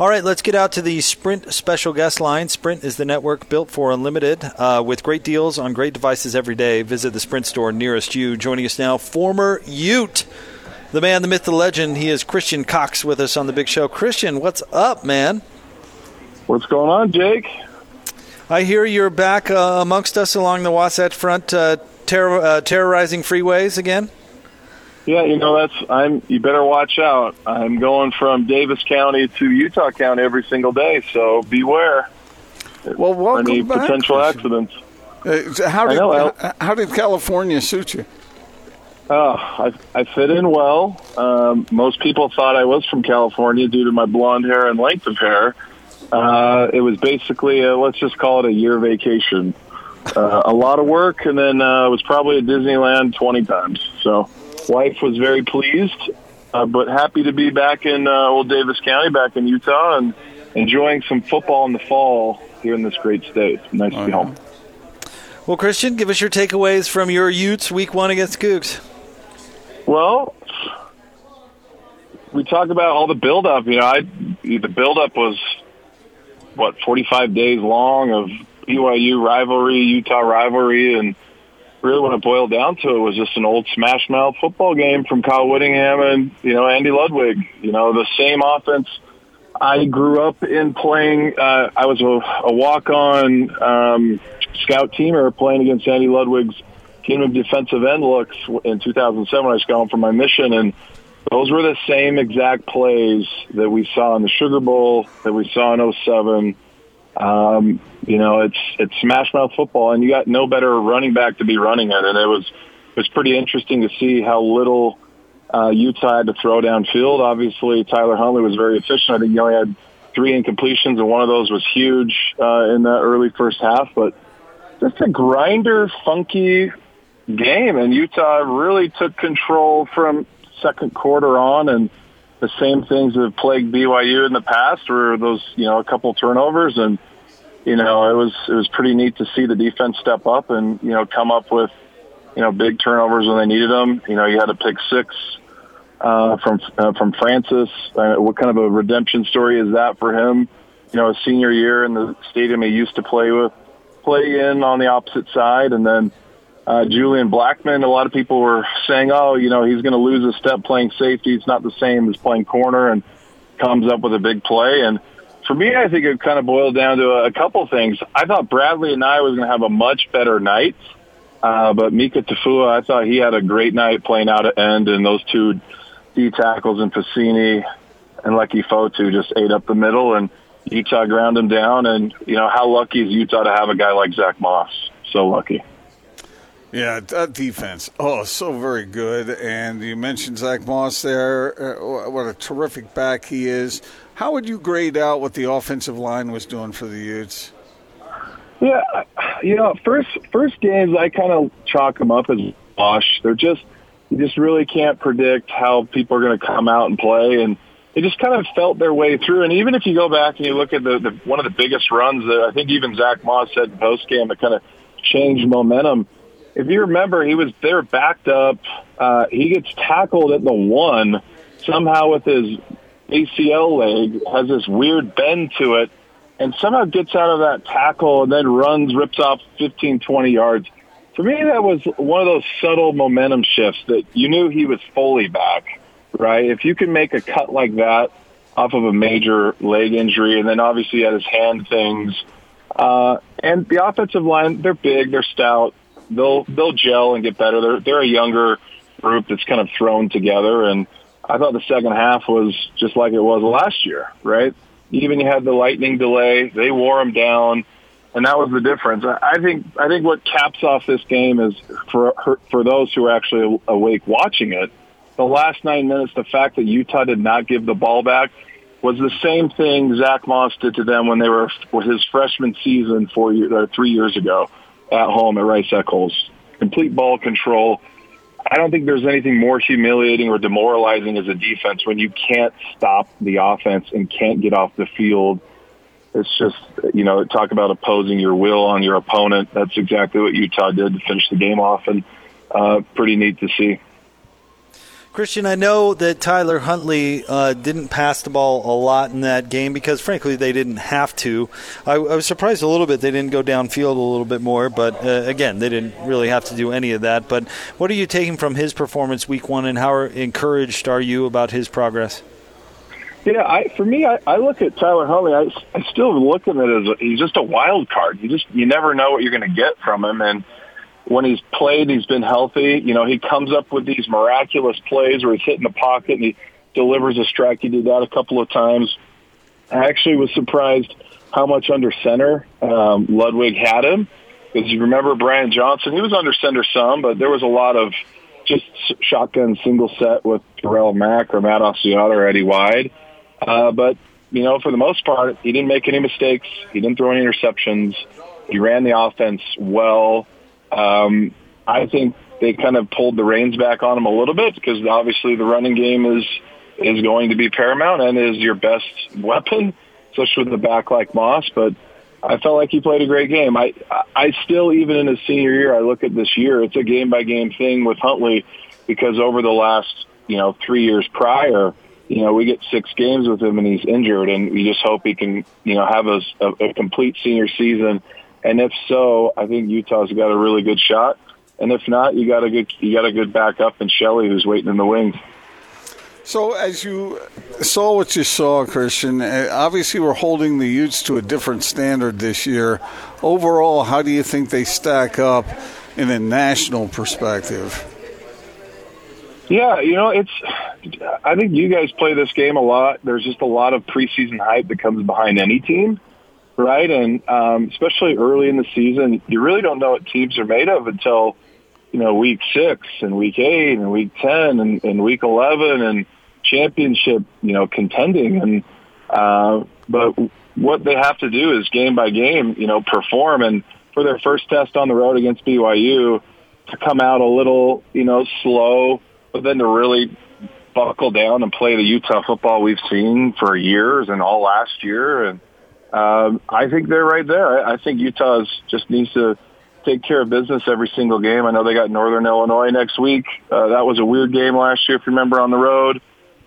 All right, let's get out to the Sprint special guest line. Sprint is the network built for unlimited uh, with great deals on great devices every day. Visit the Sprint store nearest you. Joining us now, former Ute, the man, the myth, the legend. He is Christian Cox with us on the big show. Christian, what's up, man? What's going on, Jake? I hear you're back uh, amongst us along the Wasatch Front, uh, terror, uh, terrorizing freeways again. Yeah, you know that's I'm. You better watch out. I'm going from Davis County to Utah County every single day, so beware. Well, welcome Any back. potential accidents. Uh, how did know, how, how did California suit you? Oh, I, I fit in well. Um, most people thought I was from California due to my blonde hair and length of hair. Uh, it was basically, a, let's just call it a year vacation. Uh, a lot of work, and then uh, was probably at Disneyland 20 times. So, wife was very pleased, uh, but happy to be back in uh, Old Davis County, back in Utah, and enjoying some football in the fall here in this great state. Nice to be home. Well, Christian, give us your takeaways from your Utes week one against Cougs. Well, we talked about all the buildup. You know, I the buildup was what 45 days long of BYU rivalry, Utah rivalry, and really when it boiled down to it was just an old smash mouth football game from Kyle Whittingham and you know Andy Ludwig. You know, the same offense. I grew up in playing. Uh, I was a, a walk-on um, scout teamer playing against Andy Ludwig's team of defensive end looks in 2007 when I was going for my mission, and those were the same exact plays that we saw in the Sugar Bowl that we saw in 07. Um, you know, it's it's smash mouth football, and you got no better running back to be running it, and it was it was pretty interesting to see how little uh, Utah had to throw downfield. Obviously, Tyler Huntley was very efficient. I think he only had three incompletions, and one of those was huge uh, in the early first half. But just a grinder, funky game, and Utah really took control from second quarter on, and the same things that have plagued BYU in the past were those, you know, a couple turnovers, and you know, it was it was pretty neat to see the defense step up and you know come up with you know big turnovers when they needed them. You know, you had a pick six uh, from uh, from Francis. Uh, what kind of a redemption story is that for him? You know, his senior year in the stadium he used to play with, play in on the opposite side, and then uh, Julian Blackmon. A lot of people were saying, "Oh, you know, he's going to lose a step playing safety. It's not the same as playing corner," and comes up with a big play. And for me, I think it kind of boiled down to a, couple things. I thought Bradlee Anae was going to have a much better night, uh, but Mika Tafua, I thought he had a great night playing out at end, and those two D tackles and Penisini and Leki Fotu just ate up the middle, and Utah ground him down. And you know, how lucky is Utah to have a guy like Zach Moss? So lucky. Yeah, that defense. Oh, so very good. And you mentioned Zach Moss there. Uh, what a terrific back he is. How would you grade out what the offensive line was doing for the Utes? Yeah, you know, first first games I kind of chalk them up as wash. They're just you just really can't predict how people are going to come out and play, and they just kind of felt their way through. And even if you go back and you look at the, the one of the biggest runs that I think even Zach Moss said post game that kind of changed momentum. If you remember, he was they were backed up. Uh, he gets tackled at the one somehow with his ACL leg has this weird bend to it and somehow gets out of that tackle and then runs, rips off 15, 20 yards. For me, that was one of those subtle momentum shifts that you knew he was fully back, right? If you can make a cut like that off of a major leg injury, and then obviously had his hand things, uh, and the offensive line, they're big, they're stout, they'll they'll gel and get better. They're they're a younger group that's kind of thrown together, and I thought the second half was just like it was last year, right? Even you had the lightning delay, they wore them down, and that was the difference. I think I think what caps off this game is for for those who are actually awake watching it. The last nine minutes, the fact that Utah did not give the ball back was the same thing Zach Moss did to them when they were with his freshman season four years or uh, three years ago at home at Rice Eccles. Complete ball control. I don't think there's anything more humiliating or demoralizing as a defense when you can't stop the offense and can't get off the field. It's just, you know, talk about opposing your will on your opponent. That's exactly what Utah did to finish the game off, and uh, pretty neat to see. Christian, I know that Tyler Huntley uh, didn't pass the ball a lot in that game because, frankly, they didn't have to. I, I, was surprised a little bit they didn't go downfield a little bit more, but uh, again, they didn't really have to do any of that. But what are you taking from his performance week one, and how encouraged are you about his progress? Yeah, I, for me, I, I look at Tyler Huntley. I, I still look at it as a, he's just a wild card. You just you never know what you're going to get from him, and when he's played, he's been healthy. You know, he comes up with these miraculous plays where he's hitting the pocket and he delivers a strike. He did that a couple of times. I actually was surprised how much under center um, Ludwig had him. Because you remember Brian Johnson, he was under center some, but there was a lot of just shotgun single set with Darrell Mack or Matt Asiata or Eddie Wide. Uh, but, you know, for the most part, he didn't make any mistakes. He didn't throw any interceptions. He ran the offense well. Um, I think they kind of pulled the reins back on him a little bit because obviously the running game is is going to be paramount and is your best weapon, especially with a back like Moss. But I felt like he played a great game. I I still even in his senior year, I look at this year. It's a game by game thing with Huntley because over the last you know three years prior, you know we get six games with him and he's injured, and we just hope he can you know have a, a, a complete senior season and if so, I think Utah's got a really good shot. And if not, you got a good you got a good backup in Shelley who's waiting in the wings. So, as you saw what you saw, Christian, uh, obviously we're holding the Utes to a different standard this year. Overall, how do you think they stack up in a national perspective? Yeah, you know, it's. I think you guys play this game a lot. There's just a lot of preseason hype that comes behind any team right? And um, especially early in the season, you really don't know what teams are made of until you know week six and week eight and week ten and, and week eleven and championship, you know, contending. And uh, but what they have to do is game by game, you know, perform. And for their first test on the road against BYU, to come out a little, you know, slow, but then to really buckle down and play the Utah football we've seen for years and all last year and um, I think they're right there. I, I think Utah just needs to take care of business every single game. I know they got Northern Illinois next week. Uh, that was a weird game last year, if you remember, on the road.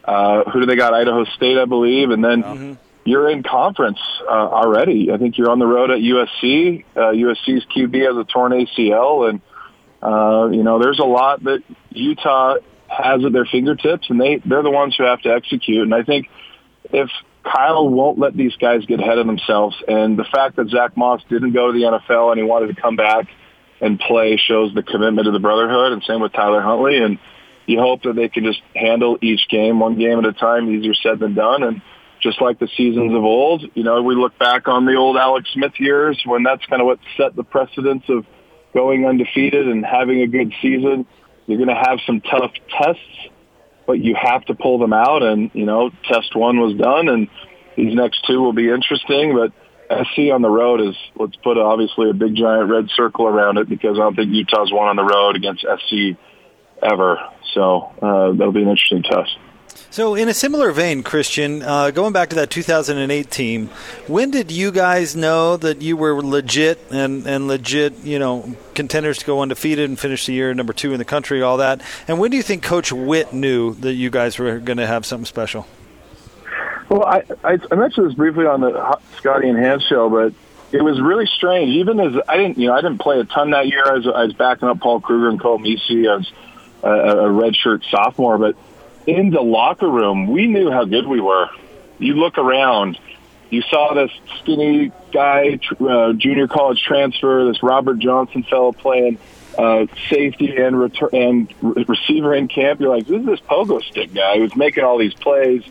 Uh, who do they got? Idaho State, I believe, and then mm-hmm. you're in conference uh, already. I think you're on the road at USC. Uh, USC's QB has a torn ACL, and uh, you know there's a lot that Utah has at their fingertips, and they they're the ones who have to execute. And I think if Kyle won't let these guys get ahead of themselves. And the fact that Zach Moss didn't go to the NFL and he wanted to come back and play shows the commitment to the brotherhood. And same with Tyler Huntley. And you hope that they can just handle each game one game at a time. Easier said than done. And just like the seasons of old, you know, we look back on the old Alex Smith years when that's kind of what set the precedence of going undefeated and having a good season. You're going to have some tough tests but you have to pull them out. And you know, test one was done, and these next two will be interesting. But SC on the road is let's put obviously a big giant red circle around it because I don't think Utah's won on the road against SC ever. So uh, that'll be an interesting test. So, in a similar vein, Christian, uh, going back to that 2008 team, when did you guys know that you were legit and, and legit, you know, contenders to go undefeated and finish the year number two in the country, all that? And when do you think Coach Witt knew that you guys were going to have something special? Well, I, I, I mentioned this briefly on the Scotty and Hans show, but it was really strange. Even as I didn't, you know, I didn't play a ton that year. I was, I was backing up Paul Kruger and Koa Misi as a, a redshirt sophomore, but in the locker room, we knew how good we were. You look around, you saw this skinny guy, uh, junior college transfer, this Robert Johnson fellow playing uh, safety and return and re- receiver in camp. You're like, is this pogo stick guy who's making all these plays.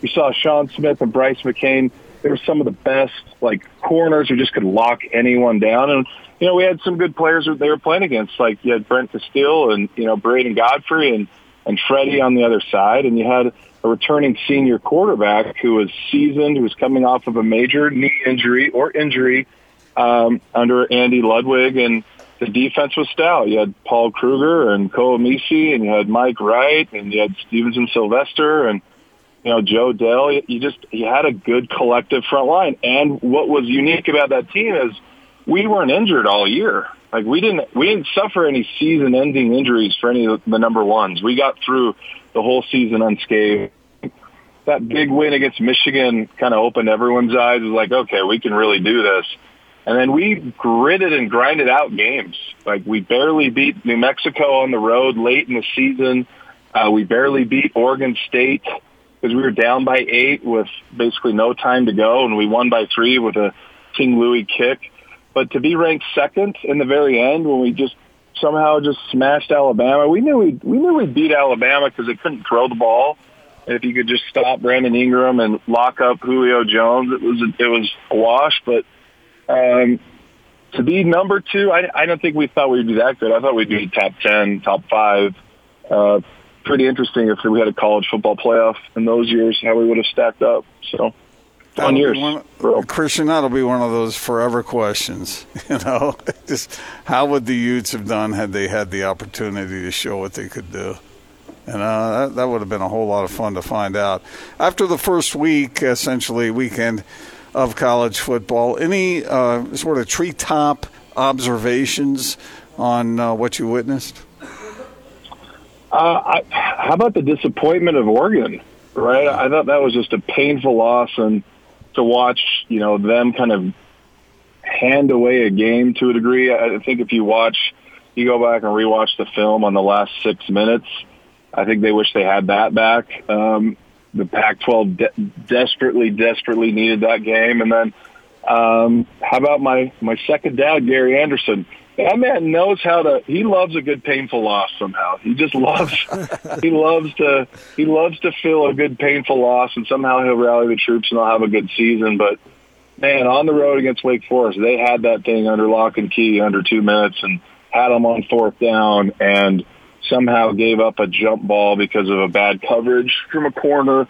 You saw Sean Smith and Bryce McCain. They were some of the best like corners who just could lock anyone down. And you know, we had some good players that they were playing against. Like you had Brent Casteel and you know Bradon Godfrey and and Freddie on the other side, and you had a returning senior quarterback who was seasoned, who was coming off of a major knee injury or injury um, under Andy Ludwig, and the defense was stout. You had Paul Kruger and Koa Misi, and you had Mike Wright, and you had Stevenson Sylvester, and you know Joe Dell. You just you had a good collective front line, and what was unique about that team is we weren't injured all year. Like we didn't we didn't suffer any season ending injuries for any of the number ones. We got through the whole season unscathed. That big win against Michigan kind of opened everyone's eyes. It was like, okay, we can really do this. And then we gritted and grinded out games. Like we barely beat New Mexico on the road late in the season. Uh, we barely beat Oregon State because we were down by eight with basically no time to go, and we won by three with a King Louis kick. But to be ranked second in the very end when we just somehow just smashed Alabama, we knew we we knew we'd beat Alabama because they couldn't throw the ball. And if you could just stop Brandon Ingram and lock up Julio Jones, it was it was a wash. But um, to be number two, I, I don't think we thought we'd be that good. I thought we'd be top ten, top five. Uh, pretty interesting if we had a college football playoff in those years, how we would have stacked up. So years. One, Christian, that'll be one of those forever questions. You know, just how would the Utes have done had they had the opportunity to show what they could do? And uh, that, that would have been a whole lot of fun to find out. After the first week, essentially weekend of college football, any uh, sort of treetop observations on uh, what you witnessed? Uh, I, how about the disappointment of Oregon? Right, I thought that was just a painful loss, and to watch, you know, them kind of hand away a game to a degree. I think if you watch, you go back and rewatch the film on the last six minutes. I think they wish they had that back. Um, the Pac-12 de- desperately, desperately needed that game, and then um, how about my my second dad, Gary Anderson? That man knows how to he loves a good painful loss somehow. He just loves he loves to he loves to feel a good painful loss and somehow he'll rally the troops and they'll have a good season. But man on the road against wake forest they had that thing under lock and key under two minutes and had them on fourth down and somehow gave up a jump ball because of a bad coverage from a corner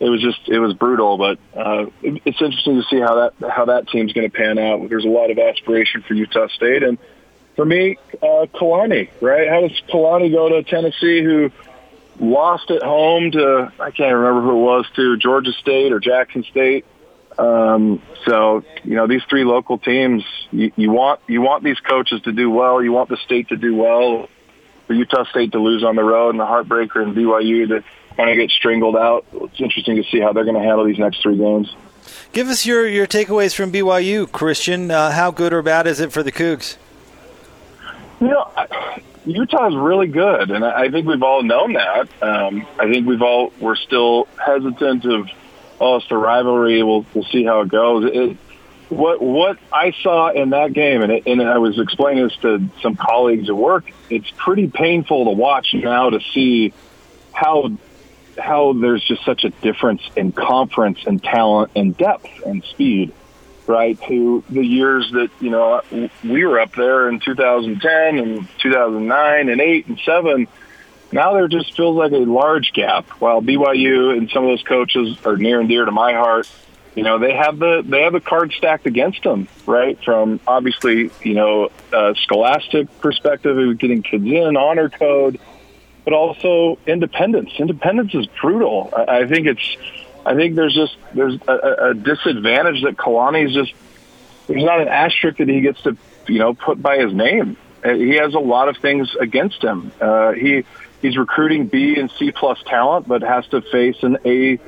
it was just it was brutal. But uh, it, it's interesting to see how that how that team's going to pan out. There's a lot of aspiration for Utah State, and for me, uh, Kalani. Right? How does Kalani go to Tennessee, who lost at home to I can't remember who it was to Georgia State or Jackson State. Um, so you know these three local teams, you, you want you want these coaches to do well. You want the state to do well. For Utah State to lose on the road and the heartbreaker in BYU to kind of get strangled out. It's interesting to see how they're going to handle these next three games. Give us your, your takeaways from BYU, Christian. Uh, how good or bad is it for the Cougs? You know, Utah is really good, and I think we've all known that. Um, I think we've all we're still hesitant of oh, it's the rivalry. We'll we'll see how it goes. It, what what I saw in that game, and, it, and I was explaining this to some colleagues at work. It's pretty painful to watch now to see how how there's just such a difference in conference and talent and depth and speed, right? To the years that, you know, we were up there in 2010 and 2009 and 8 and 7. Now there just feels like a large gap. While BYU and some of those coaches are near and dear to my heart, you know they have the they have the card stacked against them, right? From obviously you know a scholastic perspective getting kids in honor code, but also independence. Independence is brutal. I, I think it's. I think there's just there's a, a disadvantage that Kalani's just there's not an asterisk that he gets to you know put by his name. Uh, he has a lot of things against him. Uh, he he's recruiting B and C plus talent, but has to face an A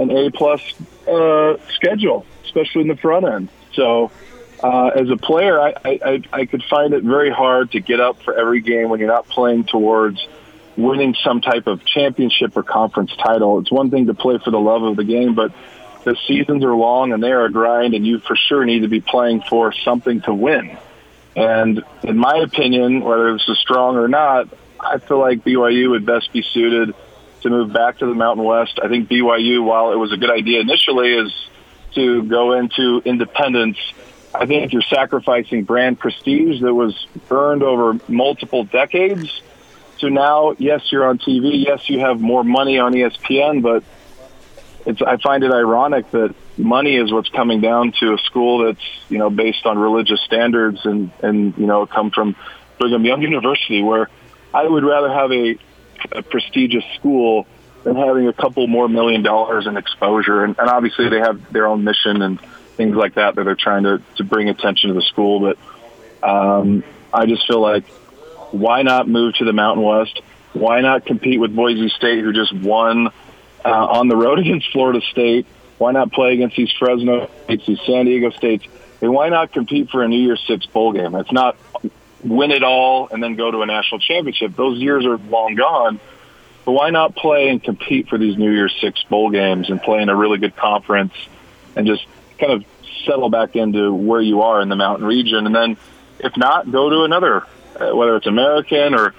an A plus uh, schedule, especially in the front end. So. Uh, as a player, I, I, I could find it very hard to get up for every game when you're not playing towards winning some type of championship or conference title. It's one thing to play for the love of the game, but the seasons are long and they are a grind, and you for sure need to be playing for something to win. And in my opinion, whether this is strong or not, I feel like BYU would best be suited to move back to the Mountain West. I think BYU, while it was a good idea initially, is to go into independence. I think you're sacrificing brand prestige that was earned over multiple decades so now, yes, you're on TV. Yes, you have more money on ESPN, but it's, I find it ironic that money is what's coming down to a school that's, you know, based on religious standards and, and, you know, come from Brigham Young University where I would rather have a, a prestigious school than having a couple more million dollars in exposure. And, and obviously they have their own mission and things like that that they're trying to, to bring attention to the school. But, um, I just feel like why not move to the Mountain West? Why not compete with Boise State, who just won uh, on the road against Florida State? Why not play against these Fresno States, these San Diego States? And why not compete for a New Year's Six bowl game? It's not win it all and then go to a national championship. Those years are long gone. But why not play and compete for these New Year's Six bowl games and play in a really good conference and just kind of settle back into where you are in the mountain region? And then if not, go to another, whether it's American or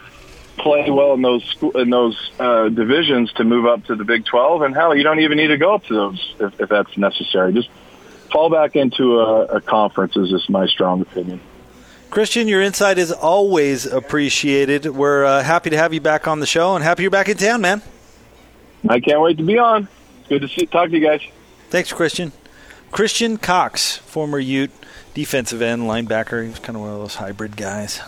play well in those in those uh, divisions to move up to the Big 12. And hell, you don't even need to go up to those if, if that's necessary. Just fall back into a, a conference is just my strong opinion. Christian, your insight is always appreciated. We're uh, happy to have you back on the show and happy you're back in town, man. I can't wait to be on. Good to see, talk to you guys. Thanks, Christian. Christian Cox, former Ute, defensive end, linebacker. He was kind of one of those hybrid guys.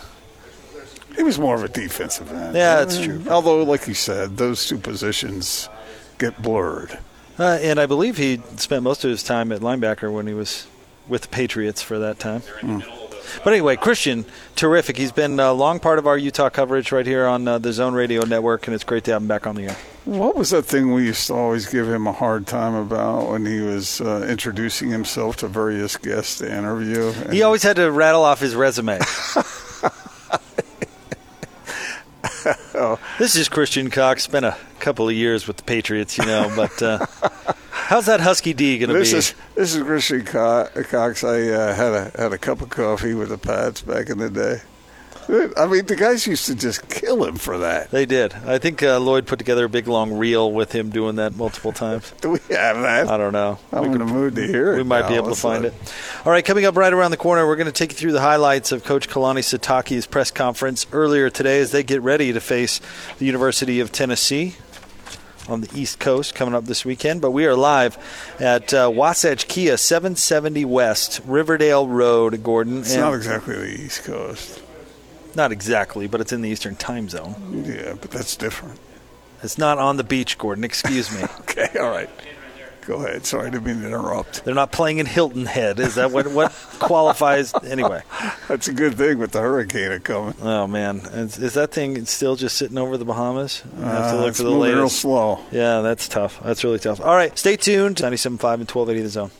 He was more of a defensive end. Yeah, that's true. Although, like you said, those two positions get blurred. Uh, and I believe he spent most of his time at linebacker when he was with the Patriots for that time. Mm. But anyway, Christian, terrific. He's been a long part of our Utah coverage right here on uh, the Zone Radio Network, and it's great to have him back on the air. What was that thing we used to always give him a hard time about when he was uh, introducing himself to various guests to interview? And he always had to rattle off his resume. oh. This is Christian Cox. Spent a couple of years with the Patriots, you know, but uh, how's that Husky D going to be? Is, this is Christian Cox. I uh, had a had a cup of coffee with the Pats back in the day. I mean, the guys used to just kill him for that. They did. I think uh, Lloyd put together a big long reel with him doing that multiple times. Do we have that? I don't know. I'm we in the mood to hear it. We might now. be able to find it. All right, coming up right around the corner, we're going to take you through the highlights of Coach Kalani Sitake's press conference earlier today as they get ready to face the University of Tennessee on the East Coast coming up this weekend. But we are live at uh, Wasatch Kia, 770 West, Riverdale Road, Gordon. It's and not exactly the East Coast. Not exactly, but it's in the Eastern time zone. Yeah, but that's different. It's not on the beach, Gordon. Excuse me. okay, all right. Go ahead. Sorry to be interrupt. They're not playing in Hilton Head. Is that what what qualifies anyway? That's a good thing with the hurricane coming. Oh man, is, is, that thing still just sitting over the Bahamas? I have to uh, look for the latest. Real slow. Yeah, that's tough. That's really tough. All right, stay tuned. 97.5 and 1280 the zone.